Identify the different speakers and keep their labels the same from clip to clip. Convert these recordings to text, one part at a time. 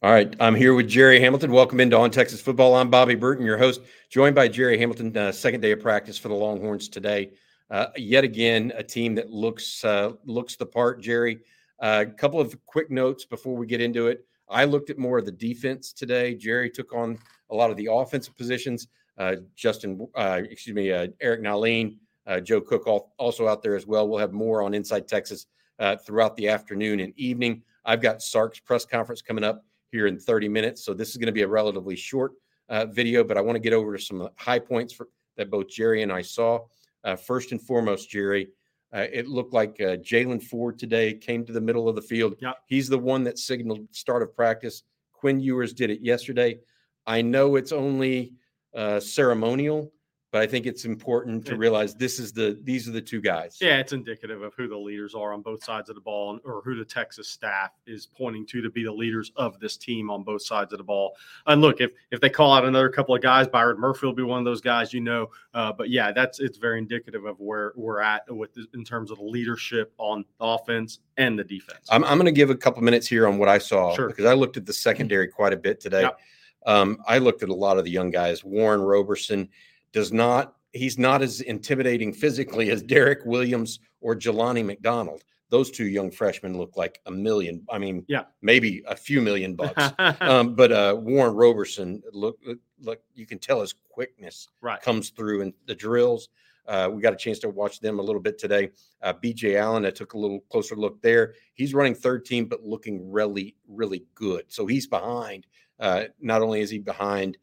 Speaker 1: All right, I'm here with Gerry Hamilton. Welcome into On Texas Football. I'm Bobby Burton, your host, joined by Gerry Hamilton. Uh, second day of practice for the Longhorns today. Uh, yet again, a team that looks uh, looks the part. Gerry, a uh, couple of quick notes before we get into it. I looked at more of the defense today. Gerry took on a lot of the offensive positions. Uh, Justin, uh, excuse me, Eric Nahlin, Joe Cook, also out there as well. We'll have more on Inside Texas throughout the afternoon and evening. I've got Sark's press conference coming up here in 30 minutes. So this is going to be a relatively short uh, video, but I want to get over to some high points for, that both Gerry and I saw. Uh, first and foremost, Gerry, uh, it looked like uh, Jaylan Ford today came to the middle of the field. Yep. He's the one that signaled start of practice. Quinn Ewers did it yesterday. I know it's only uh, ceremonial, but I think it's important to realize this is the these are the two guys.
Speaker 2: Yeah, it's indicative of who the leaders are on both sides of the ball, or who the Texas staff is pointing to to be the leaders of this team on both sides of the ball. And look, if if they call out another couple of guys, Byron Murphy will be one of those guys, you know. Uh, but yeah, that's it's very indicative of where we're at with in terms of the leadership on offense and the defense.
Speaker 1: I'm, I'm going to give a couple minutes here on what I saw sure. because I looked at the secondary quite a bit today. Yeah. Um, I looked at a lot of the young guys, Warren Roberson does not he's not as intimidating physically as Derek Williams or Jelani McDonald. Those two young freshmen look like a million. I mean, yeah, maybe a few million bucks. um, but uh, Warren Roberson, look, look, you can tell his quickness right. comes through in the drills. Uh, we got a chance to watch them a little bit today. Uh, BJ Allen, I took a little closer look there. He's running third team, but looking really, really good. So he's behind. Uh, not only is he behind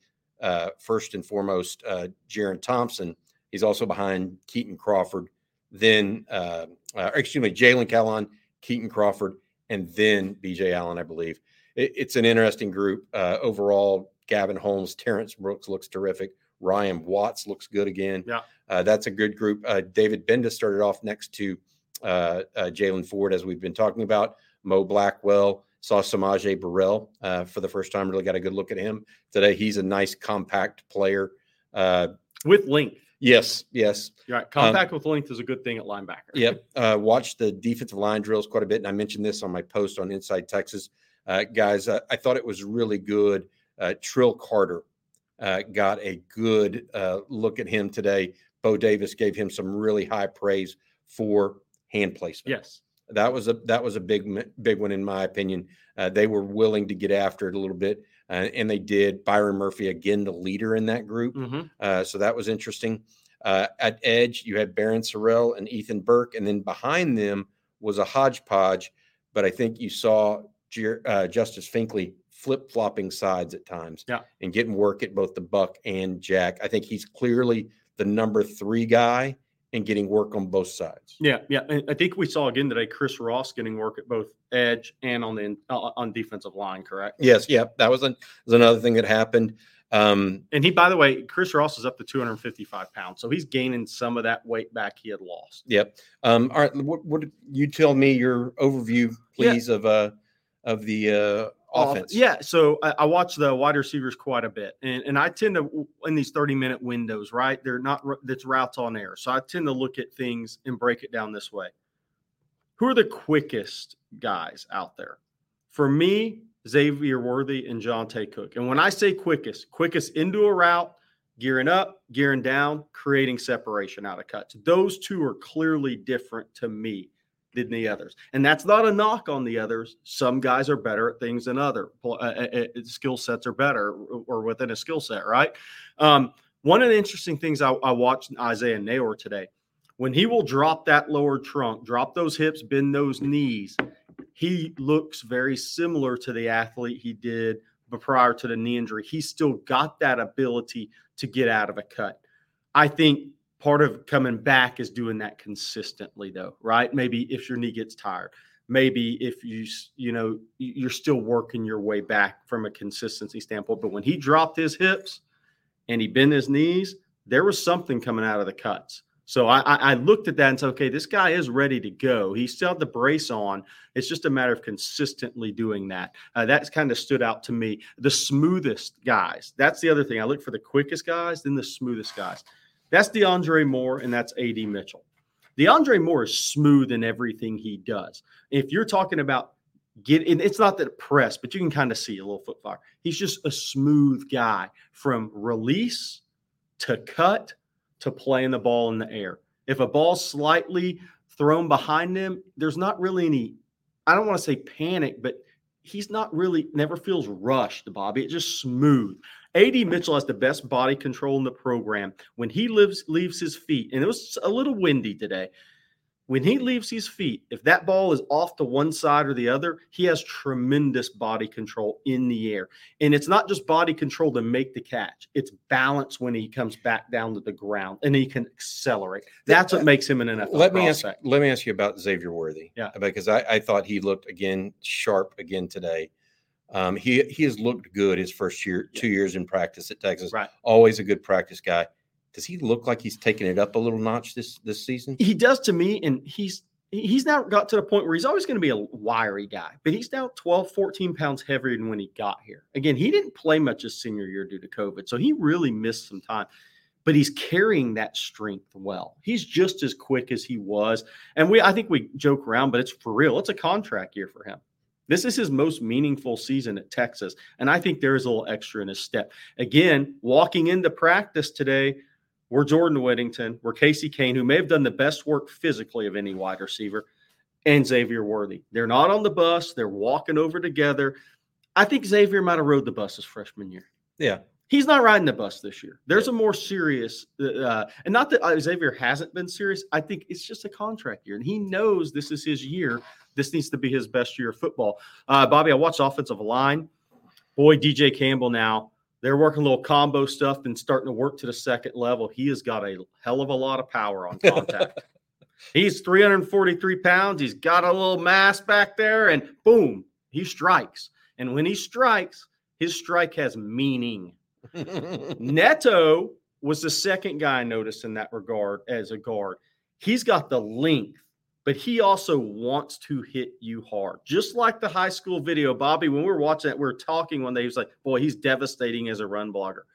Speaker 1: uh, first and foremost, uh, Jerrin Thompson. He's also behind Kitan Crawford, then, uh, uh, excuse me, Jalen Catalon, Kitan Crawford, and then BJ Allen, I believe. It, it's an interesting group uh, overall. Gavin Holmes, Terrence Brooks looks terrific. Ryan Watts looks good again. Yeah, uh, that's a good group. Uh, David Gbenda started off next to uh, uh, Jaylan Ford, as we've been talking about. Mo Blackwell, Saw S'Maje Burrell uh, for the first time. Really got a good look at him today. He's a nice compact player
Speaker 2: uh, with length.
Speaker 1: Yes, yes.
Speaker 2: You're right. Compact um, with length is a good thing at linebacker.
Speaker 1: Yep. Uh, watch the defensive line drills quite a bit, and I mentioned this on my post on Inside Texas. Uh, guys, uh, I thought it was really good. Uh, Trill Carter uh, got a good uh, look at him today. Bo Davis gave him some really high praise for hand placement.
Speaker 2: Yes.
Speaker 1: That was a that was a big big one in my opinion. Uh, they were willing to get after it a little bit, uh, and they did. Byron Murphy again, the leader in that group, mm-hmm. uh, so that was interesting. Uh, at edge, you had Barryn Sorrell and Ethan Burke, and then behind them was a hodgepodge. But I think you saw uh, Justice Finkley flip flopping sides at times, yeah. and getting work at both the Buck and Jack. I think he's clearly the number three guy and getting work on both sides.
Speaker 2: Yeah, yeah. And I think we saw again today Chris Ross getting work at both edge and on the uh, on defensive line. Correct.
Speaker 1: Yes. Yeah. That was, an, was another thing that happened.
Speaker 2: Um, and he, by the way, Chris Ross is up to 255 pounds, so he's gaining some of that weight back he had lost.
Speaker 1: Yep. Um, all right. What, what you tell me your overview, please, yeah. of uh of the uh offense.
Speaker 2: Yeah. So I, I, watch the wide receivers quite a bit, and, and I tend to in these thirty minute windows, right? They're not that's routes on air, so I tend to look at things and break it down this way. Who are the quickest guys out there? For me, Xavier Worthy and Johntay Cook. And when I say quickest, quickest into a route, gearing up, gearing down, creating separation out of cuts. Those two are clearly different to me than the others. And that's not a knock on the others. Some guys are better at things than other uh, uh, uh, skill sets are better or within a skill set, right? Um, one of the interesting things I, I watched Isaiah Neyor today, when he will drop that lower trunk, drop those hips, bend those knees, he looks very similar to the athlete he did prior to the knee injury. He still got that ability to get out of a cut. I think part of coming back is doing that consistently though right maybe if your knee gets tired maybe if you you know you're still working your way back from a consistency standpoint but when he dropped his hips and he bent his knees there was something coming out of the cuts so I, I looked at that and said, okay, this guy is ready to go. He still had the brace on. It's just a matter of consistently doing that. Uh, that's kind of stood out to me. The smoothest guys. That's the other thing. I look for the quickest guys, then the smoothest guys. That's DeAndre Moore and that's AD Mitchell. DeAndre Moore is smooth in everything he does. If you're talking about get. It's not that press, but you can kind of see a little foot fire. He's just a smooth guy from release to cut to playing the ball in the air. If a ball's slightly thrown behind him, there's not really any, I don't want to say panic, but he's not really, never feels rushed, Bobby. It's just smooth. AD Mitchell has the best body control in the program. When he lives, leaves his feet, and it was a little windy today, when he leaves his feet, if that ball is off to one side or the other, he has tremendous body control in the air. And it's not just body control to make the catch, it's balance when he comes back down to the ground and he can accelerate. That's what uh, makes him an NFL.
Speaker 1: Let me ask let me ask you about Xavier Worthy.
Speaker 2: Yeah.
Speaker 1: Because I, I thought he looked again sharp again today. Um, he he has looked good his first year, two years in practice at Texas.
Speaker 2: Right.
Speaker 1: Always a good practice guy does he look like he's taking it up a little notch this this season?
Speaker 2: He does to me, and he's he's now got to the point where he's always going to be a wiry guy, but he's now 12, 14 pounds heavier than when he got here. Again, he didn't play much his senior year due to COVID, so he really missed some time. But he's carrying that strength well. He's just as quick as he was. And we I think we joke around, but it's for real. It's a contract year for him. This is his most meaningful season at Texas. And I think there is a little extra in his step. Again, walking into practice today, we're Jordan Whittington. We're Casey Cain, who may have done the best work physically of any wide receiver, and Xavier Worthy. They're not on the bus. They're walking over together. I think Xavier might have rode the bus his freshman year.
Speaker 1: Yeah.
Speaker 2: He's not riding the bus this year. There's a more serious, uh, and not that uh, Xavier hasn't been serious. I think it's just a contract year, and he knows this is his year. This needs to be his best year of football. Uh, Bobby, I watched offensive line. Boy, DJ Campbell now they're working a little combo stuff and starting to work to the second level. He has got a hell of a lot of power on contact. he's 343 pounds. He's got a little mass back there, and boom, he strikes. And when he strikes, his strike has meaning. Neto was the second guy I noticed in that regard as a guard. He's got the length but he also wants to hit you hard. Just like the high school video, Bobby, when we were watching it, we were talking one day. He was like, Boy, he's devastating as a run blocker.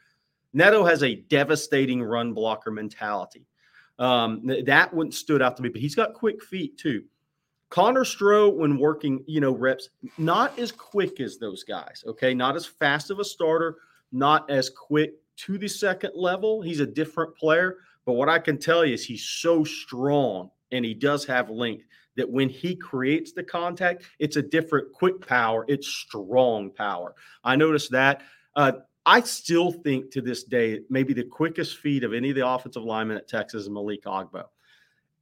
Speaker 2: Neto has a devastating run blocker mentality. Um, that one stood out to me, but he's got quick feet too. Connor Stroh, when working, you know, reps, not as quick as those guys. Okay, not as fast of a starter, not as quick to the second level. He's a different player, but what I can tell you is he's so strong and he does have length that when he creates the contact, it's a different quick power. It's strong power. I noticed that. Uh, I still think to this day, maybe the quickest feet of any of the offensive linemen at Texas is Malik Agbo.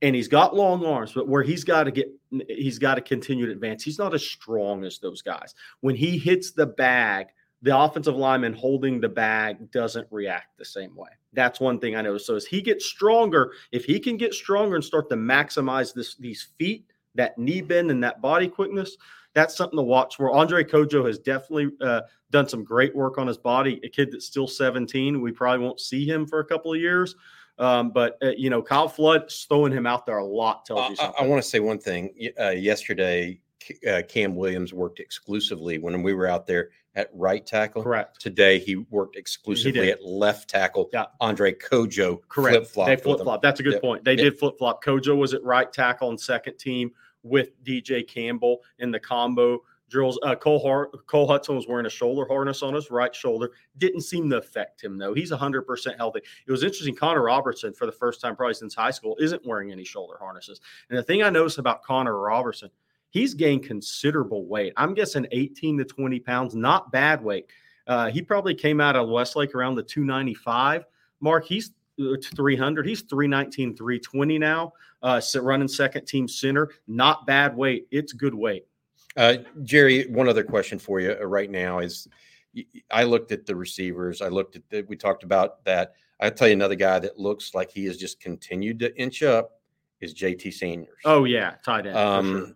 Speaker 2: And he's got long arms, but where he's got to get, he's got to continue to advance. He's not as strong as those guys. When he hits the bag, the offensive lineman holding the bag doesn't react the same way. That's one thing I noticed. So as he gets stronger, if he can get stronger and start to maximize this these feet, that knee bend and that body quickness, that's something to watch. Where Andre Kojo has definitely uh, done some great work on his body. A kid that's still 17, we probably won't see him for a couple of years. Um, but uh, you know, Kyle Flood throwing him out there a lot tells you something.
Speaker 1: I, I want to say one thing. Uh, yesterday, uh, Cam Williams worked exclusively when we were out there at right tackle.
Speaker 2: Correct.
Speaker 1: Today he worked exclusively he at left tackle.
Speaker 2: Yeah.
Speaker 1: Andre Kojo
Speaker 2: correct. Flip flop. They flip flop. That's a good point. They did flip flop. Kojo was at right tackle and second team with DJ Campbell in the combo drills. Uh, Cole, Har- Cole Hutson was wearing a shoulder harness on his right shoulder. Didn't seem to affect him though. He's 100% healthy. It was interesting. Connor Robertson, for the first time probably since high school, isn't wearing any shoulder harnesses. And the thing I noticed about Connor Robertson – he's gained considerable weight. I'm guessing 18 to 20 pounds, not bad weight. Uh, he probably came out of Westlake around the 295 mark. He's uh, 300. He's 319, 320 now. Uh, running second team center, not bad weight. It's good weight.
Speaker 1: Uh, Gerry, one other question for you uh, right now is I looked at the receivers. I looked at the, we talked about that. I'll tell you another guy that looks like he has just continued to inch up is JT Sanders.
Speaker 2: Oh yeah, tight end.
Speaker 1: Um, sure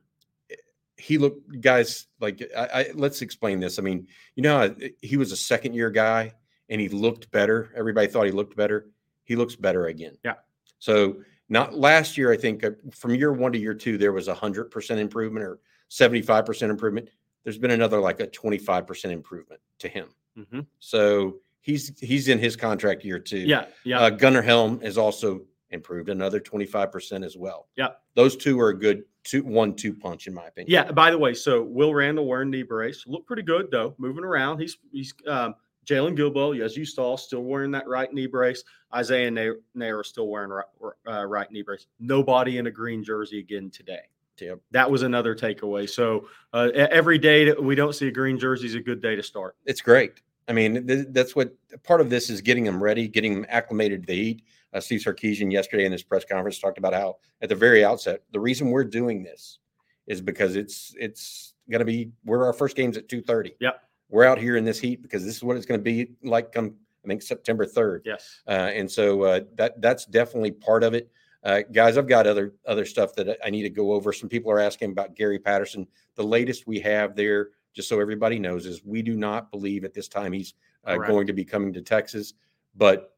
Speaker 1: he looked guys like I, I, let's explain this. I mean, you know, he was a second year guy and he looked better. Everybody thought he looked better. He looks better again.
Speaker 2: Yeah.
Speaker 1: So not last year, I think uh, from year one to year two, there was a hundred percent improvement or 75% improvement. There's been another like a 25% improvement to him.
Speaker 2: Mm-hmm.
Speaker 1: So he's, he's in his contract year two.
Speaker 2: Yeah. Yeah.
Speaker 1: Uh, Gunnar Helm is also improved another 25% as well.
Speaker 2: Yeah.
Speaker 1: Those two are good two one two punch in my opinion.
Speaker 2: Yeah. By the way, so Will Randall wearing knee brace looked pretty good though, moving around. He's he's um, Jalen Guilbeau, as you saw, still wearing that right knee brace. Isaiah Neyor still wearing right, uh, right knee brace. Nobody in a green jersey again today. Yep. That was another takeaway. So uh, every day that we don't see a green jersey is a good day to start.
Speaker 1: It's great. I mean, th- that's what part of this is getting them ready, getting them acclimated to the heat. Uh, Steve Sarkisian yesterday in his press conference talked about how at the very outset, the reason we're doing this is because it's it's going to be we're our first games at two thirty.
Speaker 2: Yep
Speaker 1: we're out here in this heat because this is what it's going to be like come I think September 3rd.
Speaker 2: Yes.
Speaker 1: Uh, and so uh, that that's definitely part of it. Uh, guys, I've got other other stuff that I need to go over. Some people are asking about Gary Patterson. The latest we have there, just so everybody knows, is we do not believe at this time he's uh, going to be coming to Texas, but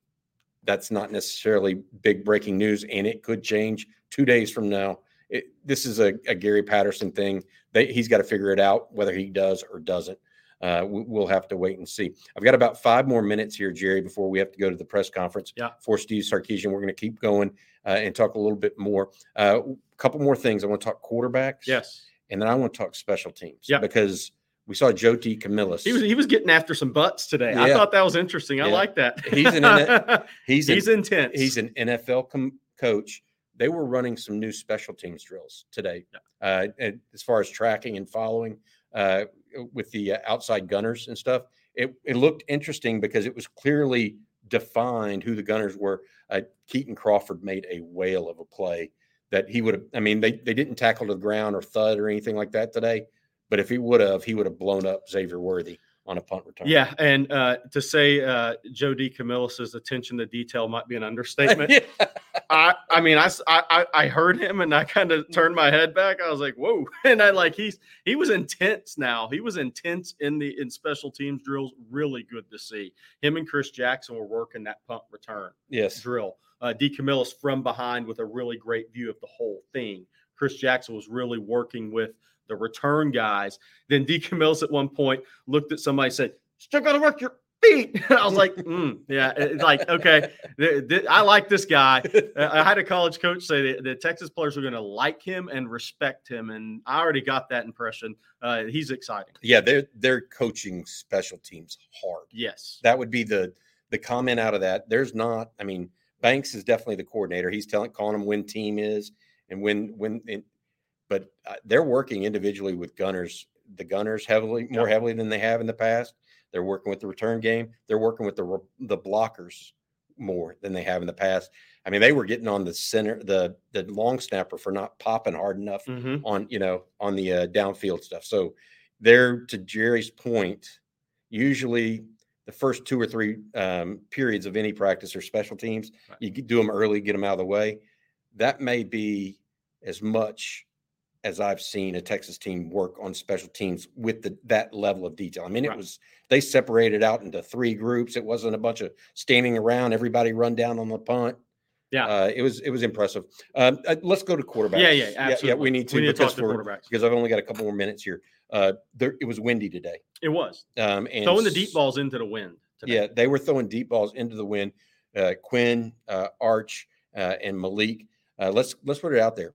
Speaker 1: that's not necessarily big breaking news, and it could change two days from now. It, this is a, a, Gary Patterson thing. They, he's got to figure it out whether he does or doesn't uh, we'll have to wait and see. I've got about five more minutes here, Gerry, before we have to go to the press conference
Speaker 2: yeah.
Speaker 1: for Steve Sarkisian. We're going to keep going uh, and talk a little bit more. A uh, couple more things. I want to talk quarterbacks.
Speaker 2: Yes.
Speaker 1: And then I want to talk special teams.
Speaker 2: Yeah.
Speaker 1: Because we saw Joe DeCamillis.
Speaker 2: He was he was getting after some butts today. Yeah. I thought that was interesting. I yeah. like that.
Speaker 1: He's an he's
Speaker 2: he's
Speaker 1: an,
Speaker 2: intense.
Speaker 1: He's an NFL com- coach. They were running some new special teams drills today, yeah. uh, as far as tracking and following. Uh, with the uh, outside gunners and stuff. It, it looked interesting because it was clearly defined who the gunners were. Uh, Kitan Crawford made a whale of a play that he would have. I mean, they, they didn't tackle to the ground or thud or anything like that today. But if he would have, he would have blown up Xavier Worthy on a punt return.
Speaker 2: Yeah, and uh, to say uh, Joe DeCamillis's attention to detail might be an understatement. yeah. I, I mean, I, I, I heard him and I kind of turned my head back. I was like, whoa. And I like, he's, he was intense now. He was intense in the, in special teams drills. Really good to see him and Chris Jackson were working that punt return
Speaker 1: yes.
Speaker 2: drill. Uh, DeCamillis from behind with a really great view of the whole thing. Chris Jackson was really working with the return guys. Then DeCamillis at one point looked at somebody and said, still got to work your feet. I was like, mm, yeah, it's like, okay, th- th- I like this guy. I had a college coach say that the Texas players are going to like him and respect him. And I already got that impression. Uh, he's exciting.
Speaker 1: Yeah, they're, they're coaching special teams hard.
Speaker 2: Yes.
Speaker 1: That would be the, the comment out of that. There's not, I mean, Banks is definitely the coordinator. He's telling, calling them when team is and when, when, but uh, they're working individually with gunners, the gunners heavily, more heavily than they have in the past. They're working with the return game. They're working with the the blockers more than they have in the past. I mean, they were getting on the center, the the long snapper for not popping hard enough mm-hmm. on you know on the uh, downfield stuff. So there, to Gerry's point, usually the first two or three um, periods of any practice or special teams, right. you do them early, get them out of the way. That may be as much as I've seen a Texas team work on special teams with the, that level of detail. I mean, it right. was they separated out into three groups. It wasn't a bunch of standing around, everybody run down on the punt.
Speaker 2: Yeah, uh,
Speaker 1: it was it was impressive. Um, uh, let's go to quarterback.
Speaker 2: Yeah, yeah, absolutely.
Speaker 1: Yeah, yeah we need to
Speaker 2: we need
Speaker 1: because
Speaker 2: to quarterbacks
Speaker 1: because I've only got a couple more minutes here. Uh, there, it was windy today.
Speaker 2: It was.
Speaker 1: Um, and
Speaker 2: throwing the deep balls into the wind.
Speaker 1: Today. Yeah, they were throwing deep balls into the wind. Uh, Quinn, uh, Arch, uh, and Malik. Uh, let's let's put it out there.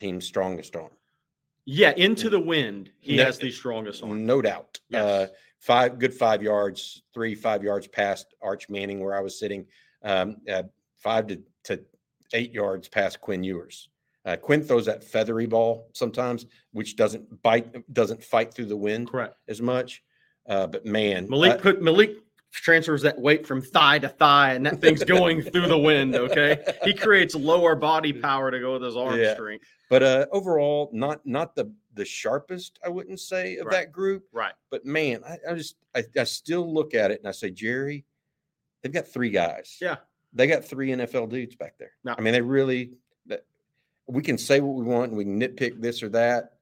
Speaker 1: Team's strongest arm.
Speaker 2: Yeah, into the wind, he no, has the strongest arm.
Speaker 1: No doubt.
Speaker 2: Yes. Uh,
Speaker 1: five good five yards, three five yards past Arch Manning where I was sitting. Um, uh, five to to eight yards past Quinn Ewers. Uh, Quinn throws that feathery ball sometimes, which doesn't bite, doesn't fight through the wind
Speaker 2: Correct.
Speaker 1: as much. Uh, but man,
Speaker 2: Malik
Speaker 1: uh,
Speaker 2: put Malik transfers that weight from thigh to thigh, and that thing's going through the wind. Okay, he creates lower body power to go with his arm
Speaker 1: Yeah.
Speaker 2: strength.
Speaker 1: but uh, overall, not not the the sharpest, I wouldn't say, of
Speaker 2: Right.
Speaker 1: that group.
Speaker 2: Right.
Speaker 1: But man, I, I just I, I still look at it and I say, Gerry, they've got three guys.
Speaker 2: Yeah.
Speaker 1: they got three NFL dudes back there.
Speaker 2: No.
Speaker 1: I mean, they really. We can say what we want, and we can nitpick this or that.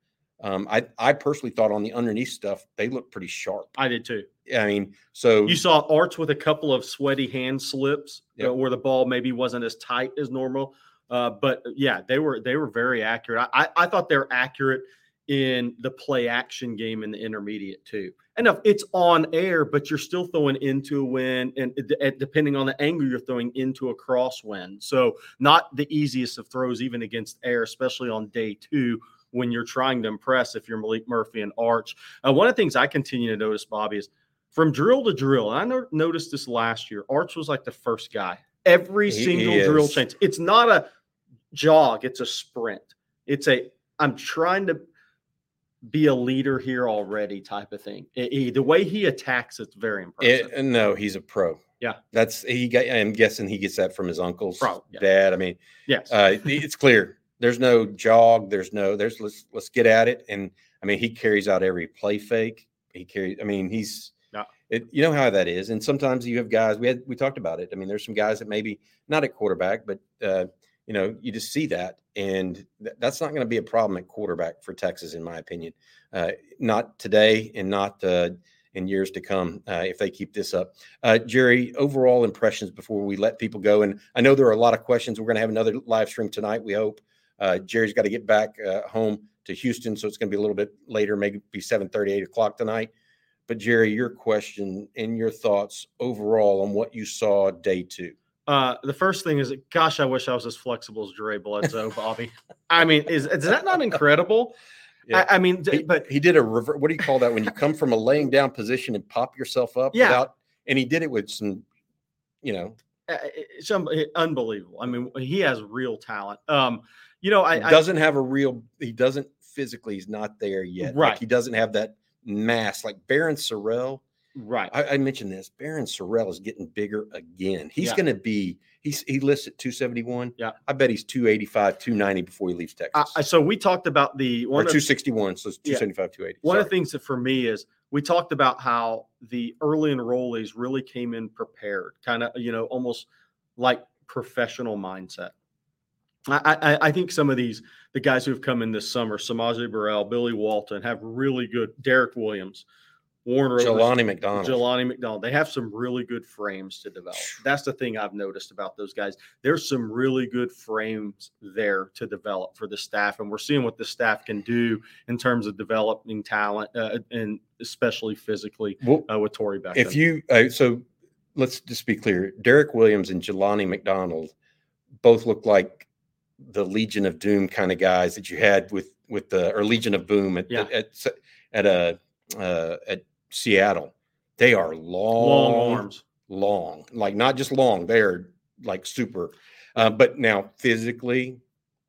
Speaker 1: Um, I I personally thought on the underneath stuff they look pretty sharp.
Speaker 2: I did too.
Speaker 1: I mean, so
Speaker 2: You saw Arts with a couple of sweaty hand slips
Speaker 1: Yep.
Speaker 2: uh, where the ball maybe wasn't as tight as normal. Uh, but yeah, they were they were very accurate. I, I, thought they were accurate in the play action game in the intermediate too. And if it's on air, but you're still throwing into a wind, and it- depending on the angle you're throwing into a crosswind. So not the easiest of throws even against air, especially on day two when you're trying to impress. If you're Malik Murphy and Arch, uh, one of the things I continue to notice, Bobby, is from drill to drill. And I no- noticed this last year. Arch was like the first guy. Every
Speaker 1: He
Speaker 2: single drill
Speaker 1: is.
Speaker 2: change. It's not a jog. It's a sprint. It's a I'm trying to be a leader here already type of thing. It- he- the way he attacks, it's very impressive.
Speaker 1: It, no, he's a pro.
Speaker 2: Yeah.
Speaker 1: that's he got. I'm guessing he gets that from his uncle's
Speaker 2: Pro, yeah.
Speaker 1: dad. I mean,
Speaker 2: yes.
Speaker 1: uh, it's clear. There's no jog. There's no. There's let's let's get at it. And I mean, he carries out every play fake. He carries. I mean, he's.
Speaker 2: Yeah.
Speaker 1: It, you know how that is, and sometimes you have guys. We had we talked about it. I mean, there's some guys that maybe not at quarterback, but uh, you know, you just see that, and th- that's not going to be a problem at quarterback for Texas, in my opinion. Uh, not today, and not uh, in years to come uh, if they keep this up. Uh, Gerry, overall impressions before we let people go, and I know there are a lot of questions. We're going to have another live stream tonight. We hope. Uh, Gerry's got to get back uh, home to Houston, so it's going to be a little bit later, maybe be 7 8 o'clock tonight. But Gerry, your question and your thoughts overall on what you saw day two.
Speaker 2: Uh, the first thing is, gosh, I wish I was as flexible as Dre Bledsoe, Bobby. I mean, is is that not incredible?
Speaker 1: Yeah.
Speaker 2: I, I mean,
Speaker 1: He,
Speaker 2: but
Speaker 1: he did a rever- what do you call that when you come from a laying down position and pop yourself up
Speaker 2: Yeah.
Speaker 1: without and he did it with some you know
Speaker 2: it's un- unbelievable. I mean, he has real talent. Um, you know, I,
Speaker 1: he doesn't have a real he doesn't physically he's not there yet
Speaker 2: Right.
Speaker 1: like he doesn't have that mass like Barryn Sorrell
Speaker 2: right.
Speaker 1: I, I mentioned this Barryn Sorrell is getting bigger again he's
Speaker 2: Yeah.
Speaker 1: going to be he's he lists at 271
Speaker 2: Yeah.
Speaker 1: I bet he's 285 290 before he leaves Texas
Speaker 2: I, I- so we talked about the
Speaker 1: or
Speaker 2: one of,
Speaker 1: 261 so it's
Speaker 2: Yeah.
Speaker 1: 275 280
Speaker 2: one of the things that for me is we talked about how the early enrollees really came in prepared, kind of you know almost like professional mindset. I, I, I think some of these the guys who have come in this summer, S'Maje Burrell, Billy Walton, have really good. Derek Williams, Warner,
Speaker 1: Jelani McDonald
Speaker 2: Jelani McDonald. They have some really good frames to develop. That's the thing I've noticed about those guys. There's some really good frames there to develop for the staff, and we're seeing what the staff can do in terms of developing talent, uh, and especially physically
Speaker 1: well,
Speaker 2: uh, with Torre Becton.
Speaker 1: if you uh, so let's just be clear derek williams and jelani mcdonald both look like the legion of doom kind of guys that you had with with the or legion of boom at
Speaker 2: Yeah.
Speaker 1: at at a uh, at seattle they are long
Speaker 2: long arms,
Speaker 1: long like not just long they're like super uh, but now physically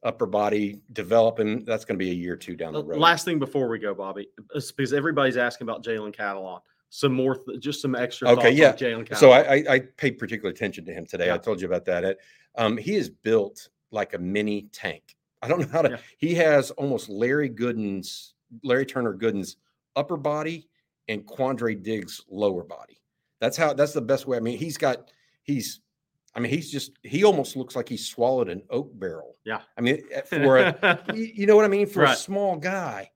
Speaker 1: upper body developing that's going to be a year or two down the road
Speaker 2: Last thing before we go, Bobby, because everybody's asking about Jalen Catalon. Some more, th- just some extra.
Speaker 1: Okay,
Speaker 2: thoughts
Speaker 1: yeah.
Speaker 2: on Jalen.
Speaker 1: So I, I, I paid particular attention to him today. I told you about that. It, um, he is built like a mini tank. I don't know how to.
Speaker 2: Yeah.
Speaker 1: He has almost Larry Gooden's, Larry Turner Gooden's upper body and Quandre Diggs' lower body. That's how. That's the best way. I mean, he's got. He's. I mean, he's just. He almost looks like he swallowed an oak barrel.
Speaker 2: Yeah.
Speaker 1: I mean, eh, for a, you, know what I mean for a small guy.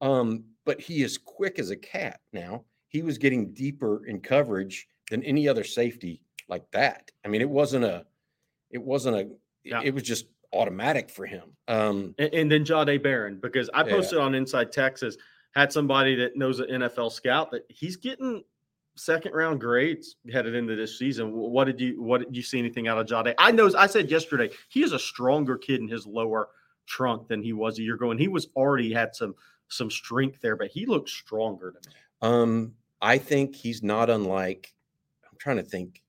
Speaker 1: Um, but he is quick as a cat now. He was getting deeper in coverage than any other safety like that. I mean, it wasn't a, it wasn't a,
Speaker 2: Yeah.
Speaker 1: it was just automatic for him. Um,
Speaker 2: and, and then Jahdae Barron, because I
Speaker 1: Yeah.
Speaker 2: posted on Inside Texas, had somebody that knows an NFL scout that he's getting second round grades headed into this season. What did you what did you see anything out of Jahdae? I know I said yesterday he is a stronger kid in his lower trunk than he was a year ago, and he was already had some some strength there, but he looks stronger to me.
Speaker 1: um, I think he's not unlike, I'm trying to think,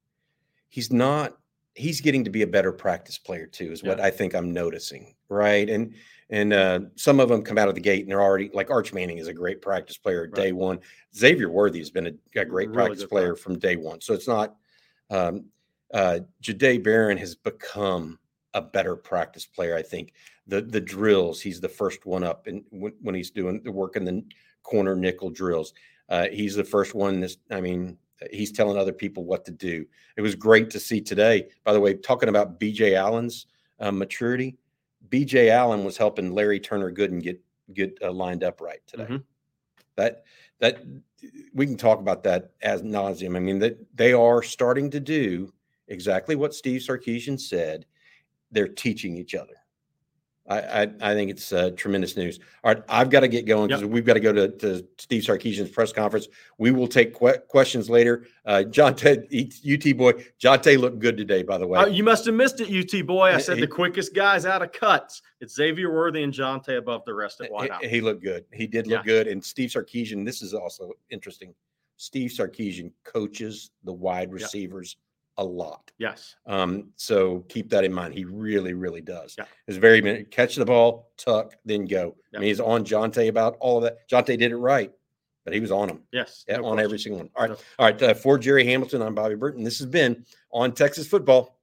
Speaker 1: he's not, he's getting to be a better practice player too, is yeah. what I think I'm noticing. Right. And and uh, some of them come out of the gate and they're already like Arch Manning is a great practice player right. day one. Xavier Worthy has been a, a great really practice player from day one. So it's not um, uh, Jahdae Barron has become a better practice player. I think the the drills he's the first one up, and when, when he's doing the work in the corner nickel drills, uh, he's the first one. This, I mean, he's telling other people what to do. It was great to see today. By the way, talking about BJ Allen's uh, maturity, BJ Allen was helping Larry Turner Gooden get get uh, lined up right today. Mm-hmm. That that we can talk about that as nauseum. I mean that they are starting to do exactly what Steve Sarkisian said. They're teaching each other. I, I, think it's uh, tremendous news. All right, I've got to get going because yep. we've got to go to, to Steve Sarkisian's press conference. We will take que- questions later. Uh, John Ted, UT boy, Johntay looked good today, by the way. Uh,
Speaker 2: you must have missed it, UT boy. I said he, the quickest guys out of cuts. It's Xavier Worthy and Johntay above the rest at wideout.
Speaker 1: He, he looked good. He did look yeah. good. And Steve Sarkisian, this is also interesting. Steve Sarkisian coaches the wide receivers. Yep a lot.
Speaker 2: Yes.
Speaker 1: Um, so keep that in mind. He really, really does. Yeah. It's very catch the ball, tuck, then go. Yeah. I mean, he's on Johntay about all of that. Johntay did it right, but he was on him.
Speaker 2: Yes.
Speaker 1: Yeah, no on question. every single one. All right. No. All right. Uh, for Gerry Hamilton, I'm Bobby Burton. This has been on Texas football.